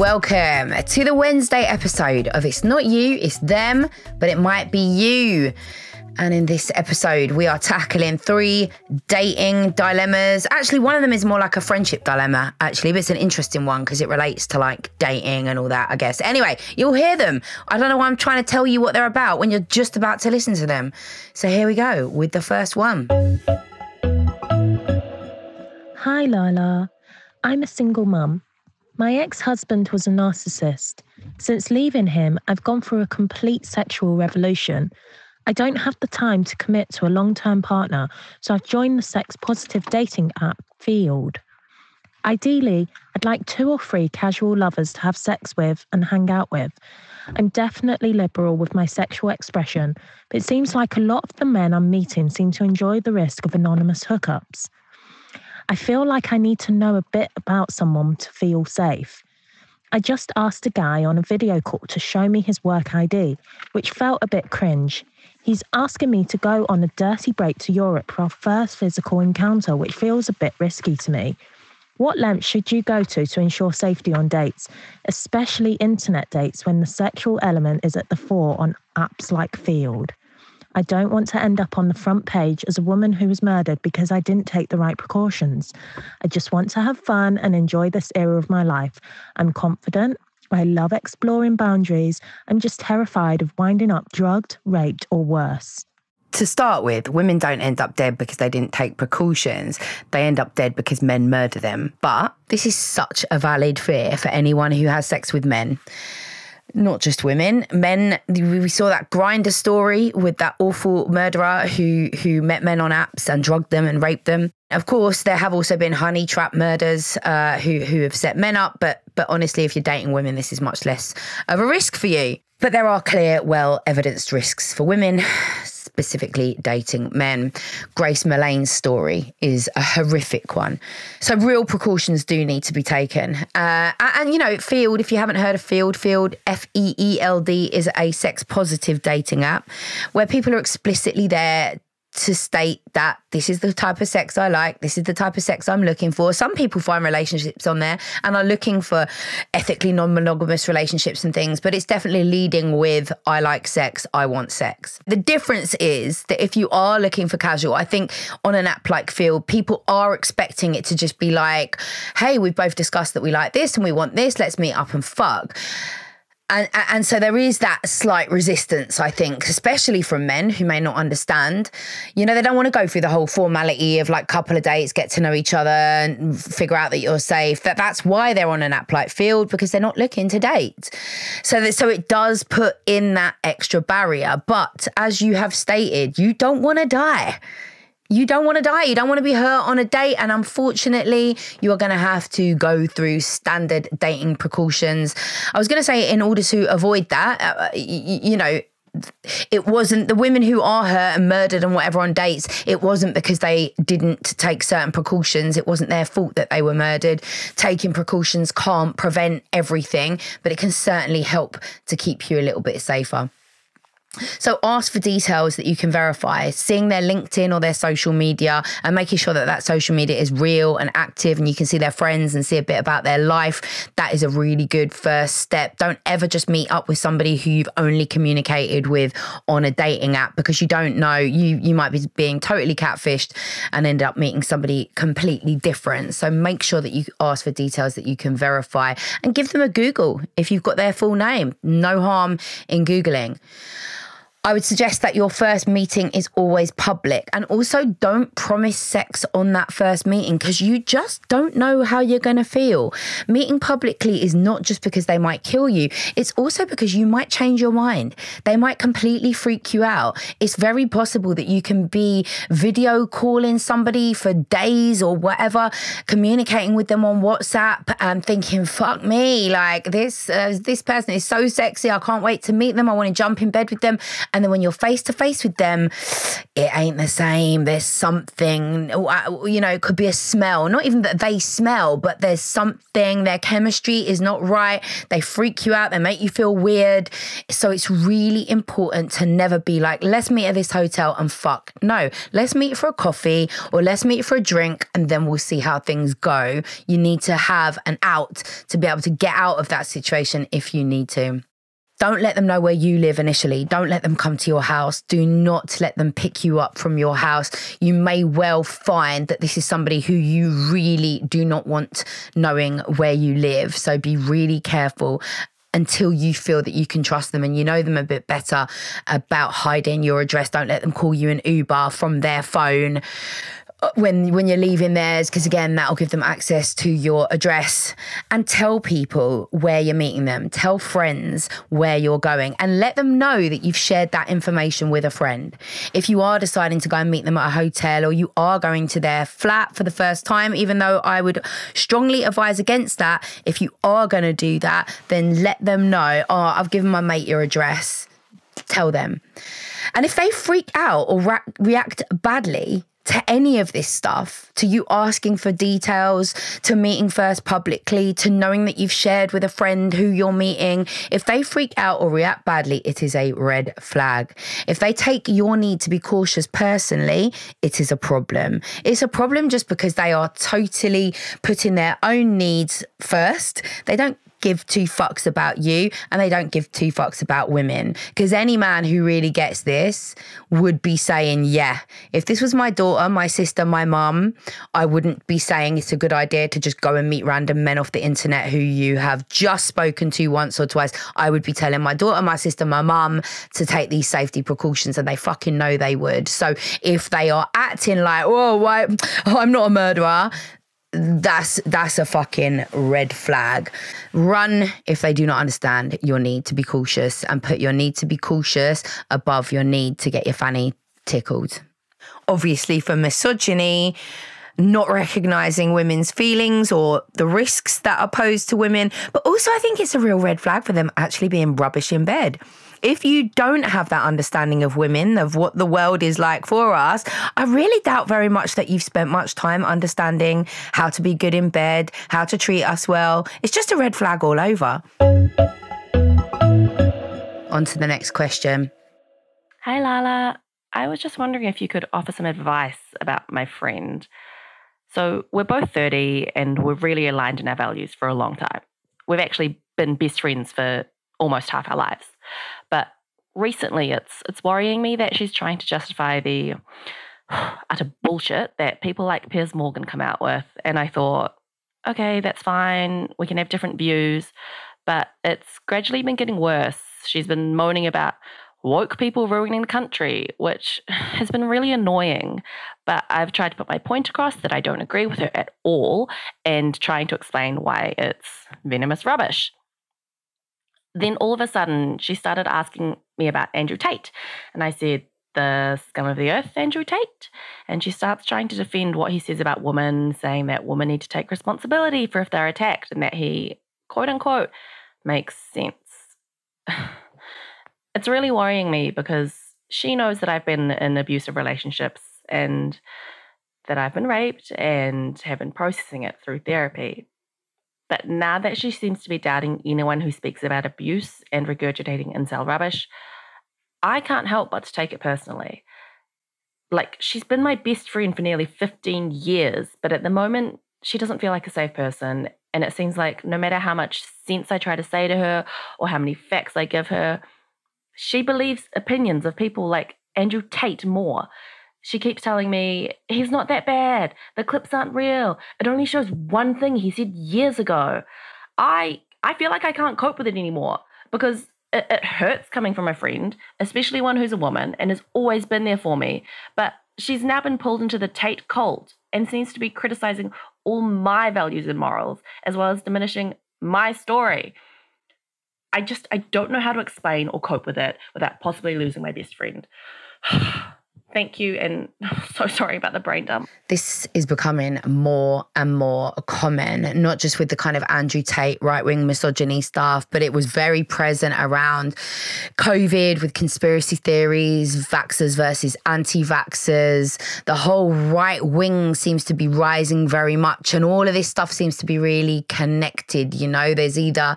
Welcome to the Wednesday episode of It's Not You, It's Them, but it might be you. And in this episode, we are tackling three dating dilemmas. Actually, one of them is more like a friendship dilemma, actually, but it's an interesting one because it relates to like dating and all that, I guess. Anyway, you'll hear them. I don't know why I'm trying to tell you what they're about when you're just about to listen to them. So here we go with the first one. Hi, Lala. I'm a single mum. My ex husband was a narcissist. Since leaving him, I've gone through a complete sexual revolution. I don't have the time to commit to a long term partner, so I've joined the sex positive dating app Feeld. Ideally, I'd like two or three casual lovers to have sex with and hang out with. I'm definitely liberal with my sexual expression, but it seems like a lot of the men I'm meeting seem to enjoy the risk of anonymous hookups. I feel like I need to know a bit about someone to feel safe. I just asked a guy on a video call to show me his work ID, which felt a bit cringe. He's asking me to go on a dirty break to Europe for our first physical encounter, which feels a bit risky to me. What lengths should you go to to ensure safety on dates, especially internet dates when the sexual element is at the fore on apps like Feeld? I don't want to end up on the front page as a woman who was murdered because I didn't take the right precautions. I just want to have fun and enjoy this era of my life. I'm confident. I love exploring boundaries. I'm just terrified of winding up drugged, raped, or worse. To start with, women don't end up dead because they didn't take precautions. They end up dead because men murder them. But this is such a valid fear for anyone who has sex with men not just women, men. We saw that Grindr story with that awful murderer who who met men on apps and drugged them and raped them. Of course, there have also been honey trap murders uh, who who have set men up, but but honestly, if you're dating women, this is much less of a risk for you. But there are clear, well evidenced risks for women specifically dating men. Grace Millane's story is a horrific one. So, real precautions do need to be taken. Uh, and, you know, Feeld, if you haven't heard of Feeld, Feeld, F E E L D, is a sex positive dating app where people are explicitly there to state that this is the type of sex I like, this is the type of sex I'm looking for. Some people find relationships on there and are looking for ethically non monogamous relationships and things, but it's definitely leading with I like sex, I want sex. The difference is that if you are looking for casual, I think on an app like Feeld, people are expecting it to just be like, hey, we've both discussed that we like this and we want this, let's meet up and fuck and and so there is that slight resistance i think especially from men who may not understand. You know they don't want to go through the whole formality of like couple of dates get to know each other and figure out that you're safe. That that's why they're on an app like Feeld because they're not looking to date. So that so it does put in that extra barrier. But as you have stated you don't want to die you don't want to die. You don't want to be hurt on a date. And unfortunately, you are going to have to go through standard dating precautions. I was going to say, in order to avoid that, uh, you, you know, it wasn't the women who are hurt and murdered and whatever on dates it wasn't because they didn't take certain precautions it wasn't their fault that they were murdered taking precautions can't prevent everything but it can certainly help to keep you a little bit safer so ask for details that you can verify, seeing their LinkedIn or their social media and making sure that that social media is real and active and you can see their friends and see a bit about their life. That is a really good first step. Don't ever just meet up with somebody who you've only communicated with on a dating app because you don't know you you might be being totally catfished and end up meeting somebody completely different. So make sure that you ask for details that you can verify and give them a Google if you've got their full name. No harm in googling. I would suggest that your first meeting is always public and also don't promise sex on that first meeting because you just don't know how you're going to feel. Meeting publicly is not just because they might kill you, it's also because you might change your mind. They might completely freak you out. It's very possible that you can be video calling somebody for days or whatever, communicating with them on WhatsApp and thinking, fuck me, like this, uh, this person is so sexy. I can't wait to meet them. I want to jump in bed with them And then when you're face to face with them, it ain't the same. There's something, uh, you know, it could be a smell. Not even that they smell, but there's something, their chemistry is not right. They freak you out, they make you feel weird. So it's really important to never be like, let's meet at this hotel and fuck. No, let's meet for a coffee or let's meet for a drink and then we'll see how things go. You need to have an out to be able to get out of that situation if you need to. Don't let them know where you live initially. Don't let them come to your house. Do not let them pick you up from your house. You may well find that this is somebody who you really do not want knowing where you live. So be really careful until you feel that you can trust them and you know them a bit better about hiding your address. Don't let them call you an Uber from their phone when when you're leaving theirs because again that'll give them access to your address. And tell people where you're meeting them. Tell friends where you're going. And let them know that you've shared that information with a friend. If you are deciding to go and meet them at a hotel or you are going to their flat for the first time even though I would strongly advise against that if you are going to do that then let them know oh I've given my mate your address. Tell them. And if they freak out or ra- react badly to any of this stuff, to you asking for details, to meeting first publicly, to knowing that you've shared with a friend who you're meeting, if they freak out or react badly, it is a red flag. If they take your need to be cautious personally, it is a problem. It's a problem just because they are totally putting their own needs first. They don't give two fucks about you and they don't give two fucks about women. Because any man who really gets this would be saying, yeah, if this was my daughter, my sister, my mum, I wouldn't be saying it's a good idea to just go and meet random men off the internet who you have just spoken to once or twice. I would be telling my daughter, my sister, my mum to take these safety precautions and they fucking know they would. So if they are acting like, oh, why, oh, I'm not a murderer, that's that's a fucking red flag. Run if they do not understand your need to be cautious and put your need to be cautious above your need to get your fanny tickled. Obviously for misogyny, not recognizing women's feelings or the risks that are posed to women, but also I think it's a real red flag for them actually being rubbish in bed if you don't have that understanding of women, of what the world is like for us, I really doubt very much that you've spent much time understanding how to be good in bed, how to treat us well. It's just a red flag all over. On to the next question. Hi, Lala. I was just wondering if you could offer some advice about my friend. So, we're both 30 and we're really aligned in our values for a long time. We've actually been best friends for almost half our lives. But recently it's it's worrying me that she's trying to justify the utter bullshit that people like Piers Morgan come out with. And I thought, okay, that's fine. We can have different views. But it's gradually been getting worse. She's been moaning about woke people ruining the country, which has been really annoying. But I've tried to put my point across that I don't agree with her at all and trying to explain why it's venomous rubbish then all of a sudden she started asking me about Andrew Tate. And I said, the scum of the earth, Andrew Tate. And she starts trying to defend what he says about women, saying that women need to take responsibility for if they're attacked and that he, quote unquote, makes sense. it's really worrying me because she knows that I've been in abusive relationships and that I've been raped and have been processing it through therapy. But now that she seems to be doubting anyone who speaks about abuse and regurgitating incel rubbish, I can't help but to take it personally. Like, she's been my best friend for nearly 15 years, but at the moment, she doesn't feel like a safe person. And it seems like no matter how much sense I try to say to her or how many facts I give her, she believes opinions of people like Andrew Tate more she keeps telling me he's not that bad. The clips aren't real. It only shows one thing he said years ago. I I feel like I can't cope with it anymore because it, it hurts coming from a friend, especially one who's a woman and has always been there for me. But she's now been pulled into the Tate cult and seems to be criticizing all my values and morals, as well as diminishing my story. I just I don't know how to explain or cope with it without possibly losing my best friend. Thank you, and so sorry about the brain dump. This is becoming more and more common, not just with the kind of Andrew Tate right wing misogyny stuff, but it was very present around COVID with conspiracy theories, vaxxers versus anti vaxxers. The whole right wing seems to be rising very much, and all of this stuff seems to be really connected. You know, there's either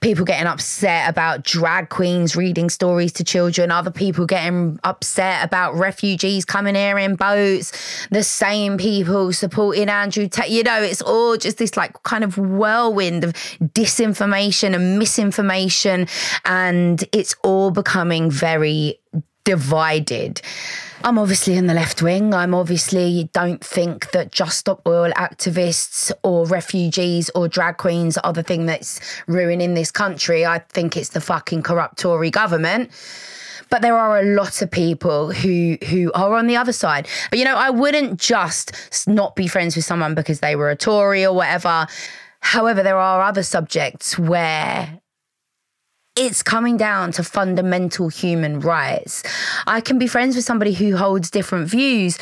people getting upset about drag queens reading stories to children, other people getting upset about refugees coming here in boats, the same people supporting Andrew Tate. You know, it's all just this like kind of whirlwind of disinformation and misinformation, and it's all becoming very divided. I'm obviously in the left wing. I'm obviously don't think that Just Stop Oil activists or refugees or drag queens are the thing that's ruining this country. I think it's the fucking corrupt Tory government. But there are a lot of people who who are on the other side. But you know, I wouldn't just not be friends with someone because they were a Tory or whatever. However, there are other subjects where it's coming down to fundamental human rights. I can be friends with somebody who holds different views,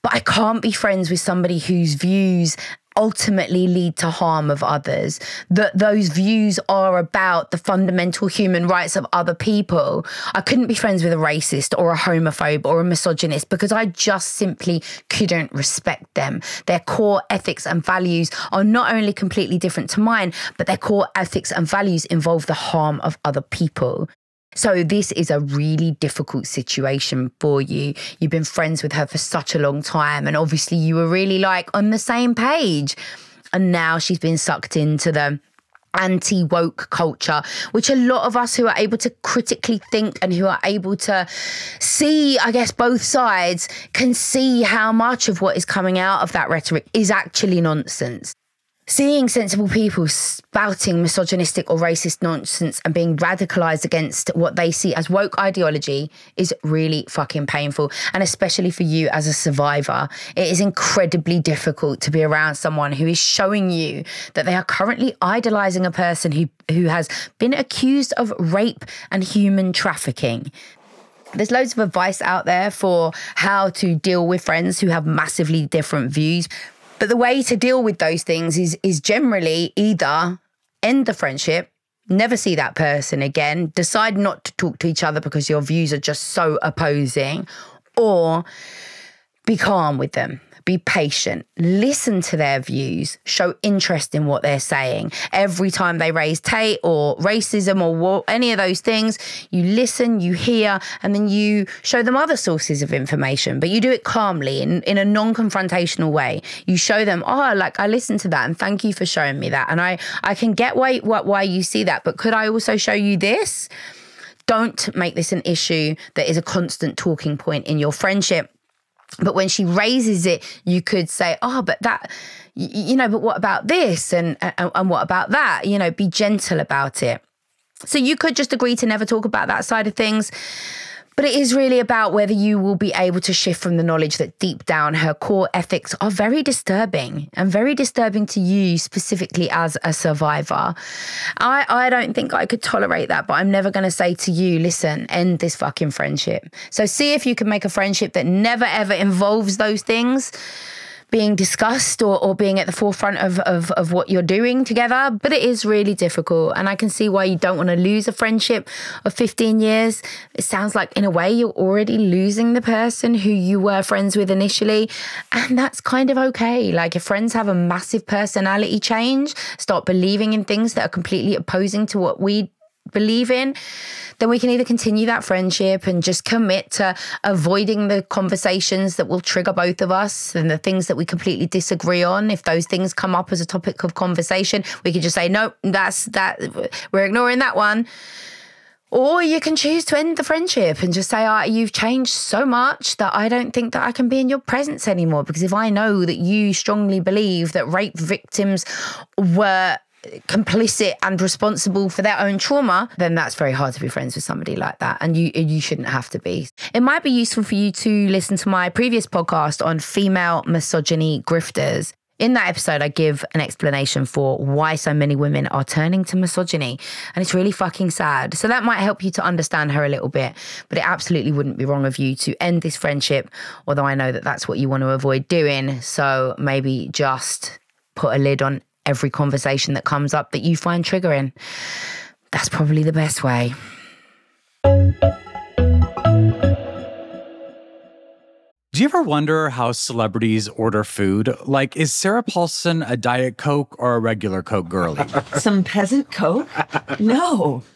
but I can't be friends with somebody whose views ultimately lead to harm of others that those views are about the fundamental human rights of other people. I couldn't be friends with a racist or a homophobe or a misogynist because i just simply couldn't respect them. Their core ethics and values are not only completely different to mine but their core ethics and values involve the harm of other people so, this is a really difficult situation for you. You've been friends with her for such a long time, and obviously, you were really like on the same page. And now she's been sucked into the anti woke culture, which a lot of us who are able to critically think and who are able to see, I guess, both sides can see how much of what is coming out of that rhetoric is actually nonsense. Seeing sensible people spouting misogynistic or racist nonsense and being radicalized against what they see as woke ideology is really fucking painful. And especially for you as a survivor, it is incredibly difficult to be around someone who is showing you that they are currently idolizing a person who, who has been accused of rape and human trafficking there's loads of advice out there for how to deal with friends who have massively different views. But the way to deal with those things is is generally either end the friendship, never see that person again, decide not to talk to each other because your views are just so opposing, or be calm with them be patient, listen to their views, show interest in what they're saying. Every time they raise Tate or racism or war, any of those things, you listen, you hear, and then you show them other sources of information, but you do it calmly in, in a non confrontational way. You show them, oh, like I listened to that and thank you for showing me that. And I, I can get why, why you see that, but could I also show you this? Don't make this an issue that is a constant talking point in your friendship but when she raises it, you could say, oh, but that, you know, but what about this? And, and, and what about that? You know, be gentle about it. So you could just agree to never talk about that side of things. But it is really about whether you will be able to shift from the knowledge that deep down her core ethics are very disturbing and very disturbing to you specifically as a survivor. I, I don't think I could tolerate that, but I'm never going to say to you, listen, end this fucking friendship. So see if you can make a friendship that never ever involves those things being discussed or, or being at the forefront of, of, of what you're doing together. But it is really difficult. And I can see why you don't want to lose a friendship of 15 years. It sounds like, in a way, you're already losing the person who you were friends with initially. And that's kind of okay. Like, if friends have a massive personality change, start believing in things that are completely opposing to what we believe in, then we can either continue that friendship and just commit to avoiding the conversations that will trigger both of us and the things that we completely disagree on. If those things come up as a topic of conversation, we can just say, nope, that's that, we're ignoring that one. Or you can choose to end the friendship and just say, oh, you've changed so much that I don't think that I can be in your presence anymore. Because if I know that you strongly believe that rape victims were complicit and responsible for their own trauma, then that's very hard to be friends with somebody like that. And you you shouldn't have to be. It might be useful for you to listen to my previous podcast on female misogyny grifters. In that episode, I give an explanation for why so many women are turning to misogyny, and it's really fucking sad. So that might help you to understand her a little bit, but it absolutely wouldn't be wrong of you to end this friendship, although I know that that's what you want to avoid doing. So maybe just put a lid on every conversation that comes up that you find triggering. That's probably the best way. Do you ever wonder how celebrities order food? Like, is Sarah Paulson a Diet Coke or a regular Coke girlie? Some peasant Coke? No.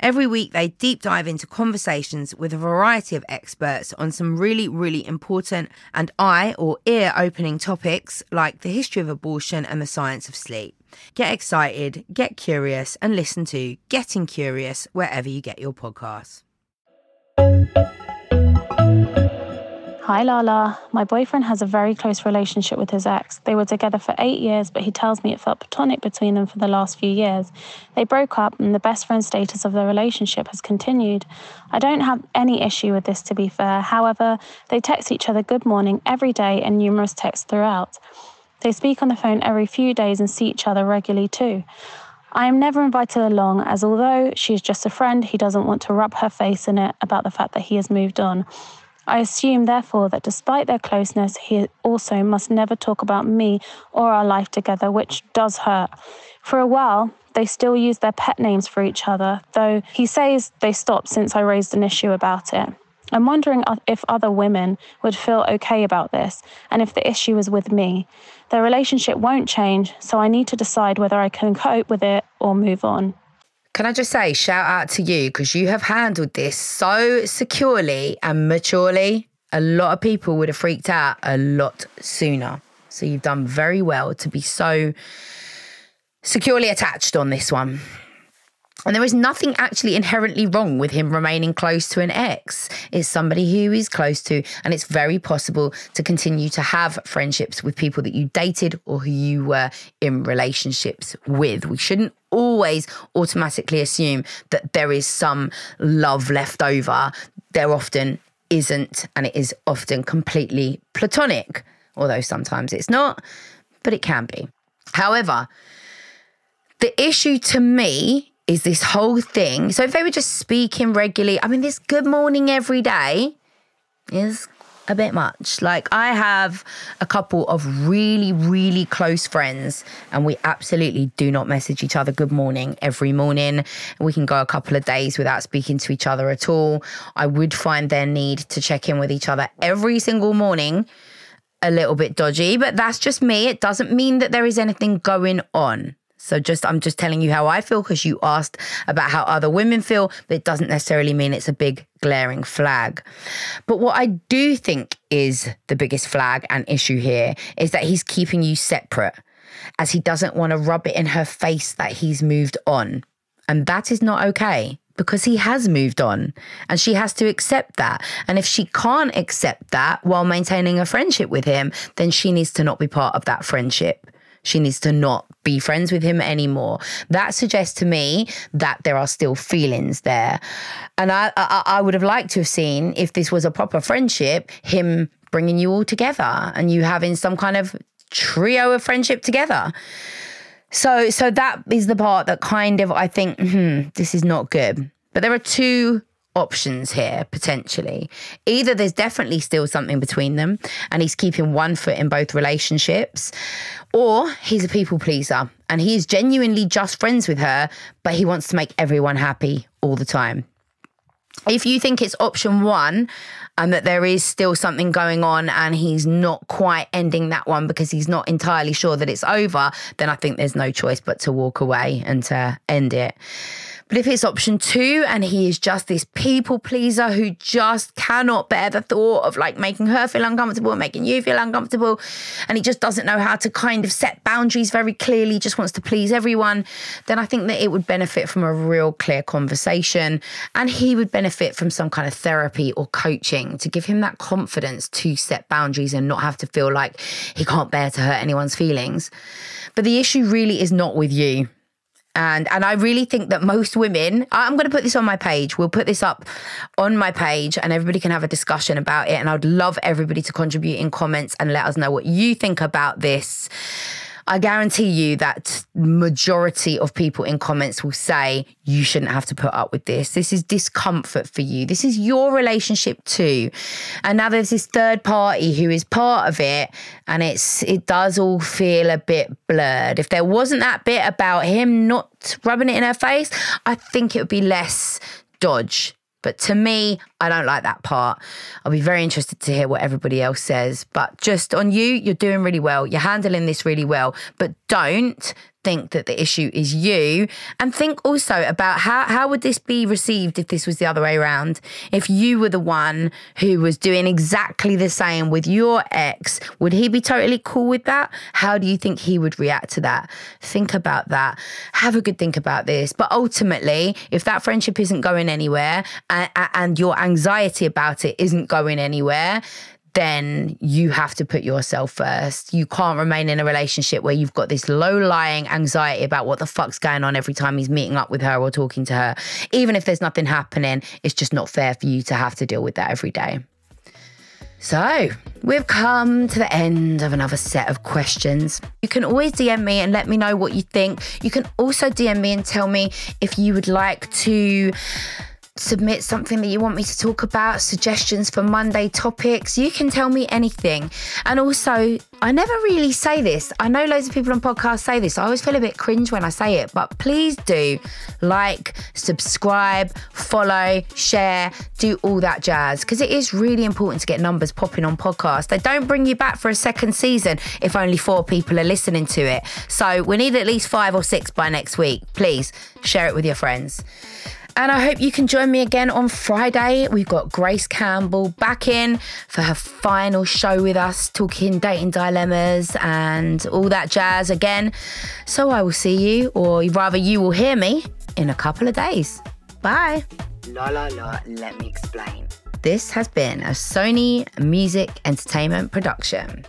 Every week, they deep dive into conversations with a variety of experts on some really, really important and eye or ear opening topics like the history of abortion and the science of sleep. Get excited, get curious, and listen to Getting Curious wherever you get your podcasts. Hi, Lala. My boyfriend has a very close relationship with his ex. They were together for eight years, but he tells me it felt platonic between them for the last few years. They broke up, and the best friend status of their relationship has continued. I don't have any issue with this, to be fair. However, they text each other good morning every day and numerous texts throughout. They speak on the phone every few days and see each other regularly too. I am never invited along, as although she is just a friend, he doesn't want to rub her face in it about the fact that he has moved on. I assume, therefore, that despite their closeness, he also must never talk about me or our life together, which does hurt. For a while, they still use their pet names for each other, though he says they stopped since I raised an issue about it. I'm wondering if other women would feel okay about this and if the issue is with me. Their relationship won't change, so I need to decide whether I can cope with it or move on. Can I just say, shout out to you because you have handled this so securely and maturely. A lot of people would have freaked out a lot sooner. So you've done very well to be so securely attached on this one. And there is nothing actually inherently wrong with him remaining close to an ex. It's somebody who is close to, and it's very possible to continue to have friendships with people that you dated or who you were in relationships with. We shouldn't always automatically assume that there is some love left over. There often isn't, and it is often completely platonic, although sometimes it's not, but it can be. However, the issue to me is this whole thing. So if they were just speaking regularly, I mean, this good morning every day is a bit much. Like I have a couple of really, really close friends, and we absolutely do not message each other good morning every morning. We can go a couple of days without speaking to each other at all. I would find their need to check in with each other every single morning a little bit dodgy, but that's just me. It doesn't mean that there is anything going on. So just I'm just telling you how I feel because you asked about how other women feel, but it doesn't necessarily mean it's a big glaring flag. But what I do think is the biggest flag and issue here is that he's keeping you separate as he doesn't want to rub it in her face that he's moved on. And that is not okay because he has moved on and she has to accept that. And if she can't accept that while maintaining a friendship with him, then she needs to not be part of that friendship. She needs to not be friends with him anymore. That suggests to me that there are still feelings there. And I, I, I would have liked to have seen, if this was a proper friendship, him bringing you all together and you having some kind of trio of friendship together. So, so that is the part that kind of I think hmm, this is not good. But there are two options here potentially. Either there's definitely still something between them and he's keeping one foot in both relationships, or he's a people pleaser and he is genuinely just friends with her, but he wants to make everyone happy all the time. If you think it's option one, and that there is still something going on and he's not quite ending that one because he's not entirely sure that it's over, then I think there's no choice but to walk away and to end it. But if it's option two and he is just this people pleaser who just cannot bear the thought of like making her feel uncomfortable making you feel uncomfortable, and he just doesn't know how to kind of set boundaries very clearly, just wants to please everyone, then I think that it would benefit from a real clear conversation and he would benefit from some kind of therapy or coaching to give him that confidence to set boundaries and not have to feel like he can't bear to hurt anyone's feelings. But the issue really is not with you. And and I really think that most women, I'm going to put this on my page. We'll put this up on my page and everybody can have a discussion about it and I'd love everybody to contribute in comments and let us know what you think about this. I guarantee you that majority of people in comments will say you shouldn't have to put up with this. This is discomfort for you. This is your relationship too. And now there's this third party who is part of it and it's it does all feel a bit blurred. If there wasn't that bit about him not rubbing it in her face, I think it would be less dodge but to me, I don't like that part. I'll be very interested to hear what everybody else says. But just on you, you're doing really well. You're handling this really well. But don't think that the issue is you. And think also about how how would this be received if this was the other way around? If you were the one who was doing exactly the same with your ex would he be totally cool with that? How do you think he would react to that? Think about that. Have a good think about this. But ultimately if that friendship isn't going anywhere and, and your anxiety about it isn't going anywhere then you have to put yourself first. You can't remain in a relationship where you've got this low lying anxiety about what the fuck's going on every time he's meeting up with her or talking to her. Even if there's nothing happening, it's just not fair for you to have to deal with that every day. So, we've come to the end of another set of questions. You can always DM me and let me know what you think. You can also DM me and tell me if you would like to submit something that you want me to talk about, suggestions for Monday topics, you can tell me anything. And also, I never really say this. I know loads of people on podcasts say this. I always feel a bit cringe when I say it, but please do like, subscribe, follow, share, do all that jazz because it is really important to get numbers popping on podcasts. They don't bring you back for a second season if only four people are listening to it. So we need at least five or six by next week. Please share it with your friends. And I hope you can join me again on Friday. We've got Grace Campbell back in for her final show with us, talking dating dilemmas and all that jazz again. So I will see you, or rather, you will hear me in a couple of days. Bye. La la la, let me explain. This has been a Sony Music Entertainment production.